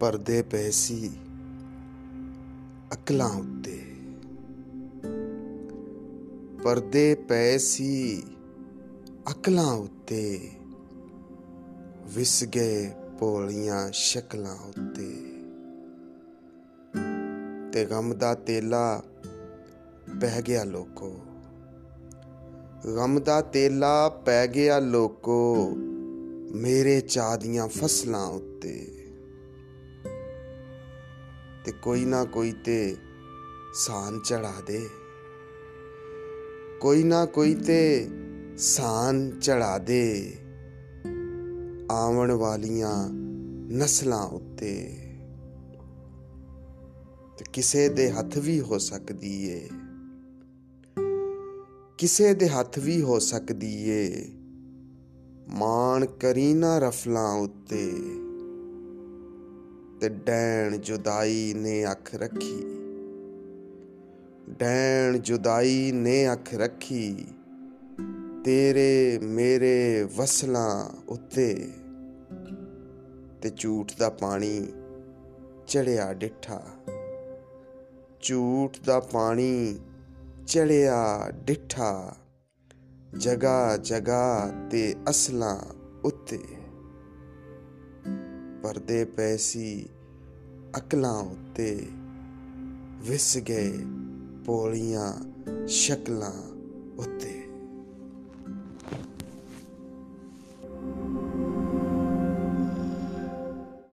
ਪਰਦੇ ਪਏ ਸੀ ਅਕਲਾਂ ਉੱਤੇ। ਪਰਦੇ ਪਏ ਸੀ ਅਕਲਾਂ ਉੱਤੇ, ਵਿਸ ਗਏ ਪੋਲੀਆਂ ਸ਼ਕਲਾਂ ਉੱਤੇ। ਤੇ ਗਮ ਦਾ ਤੇਲਾ ਪੈ ਗਿਆ ਲੋਕੋ। ਗਮ ਦਾ ਤੇਲਾ ਪੈ ਗਿਆ ਲੋਕੋ ਮੇਰੇ ਚਾਹ ਦੀਆਂ ਫਸਲਾਂ ਉੱਤੇ। ਤੇ ਕੋਈ ਨਾ ਕੋਈ ਤੇ ਸਾਨ ਚੜਾ ਦੇ। ਕੋਈ ਨਾ ਕੋਈ ਤੇ ਸਾਨ ਚੜਾ ਦੇ ਆਉਣ ਵਾਲੀਆਂ ਨਸਲਾਂ ਉੱਤੇ। ਤੇ ਕਿਸੇ ਦੇ ਹੱਥ ਵੀ ਹੋ ਸਕਦੀ ਏ। ਕਿਸੇ ਦੇ ਹੱਥ ਵੀ ਹੋ ਸਕਦੀ ਏ। ਮਾਣ ਕਰੀਨਾ ਰਫਲਾਂ ਉੱਤੇ। ਤੇ ਡੈਣ ਜੁਦਾਈ ਨੇ ਅੱਖ ਰੱਖੀ। ਡੈਣ ਜੁਦਾਈ ਨੇ ਅੱਖ ਰੱਖੀ, ਤੇਰੇ ਮੇਰੇ ਵਸਲਾਂ ਉੱਤੇ। ਤੇ ਝੂਠ ਦਾ ਪਾਣੀ ਚੜਿਆ ਡਿੱਠਾ। ਝੂਠ ਦਾ ਪਾਣੀ ਚੜਿਆ ਡਿੱਠਾ। ਜਗਾ ਜਗਾ ਤੇ ਅਸਲਾਂ ਉੱਤੇ। ਪਰਦੇ ਪੈਸੀ ਅਕਲਾਂ ਉੱਤੇ ਵਿਸ ਗਏ ਪੋਲੀਆਂ ਸ਼ਕਲਾਂ ਉੱਤੇ।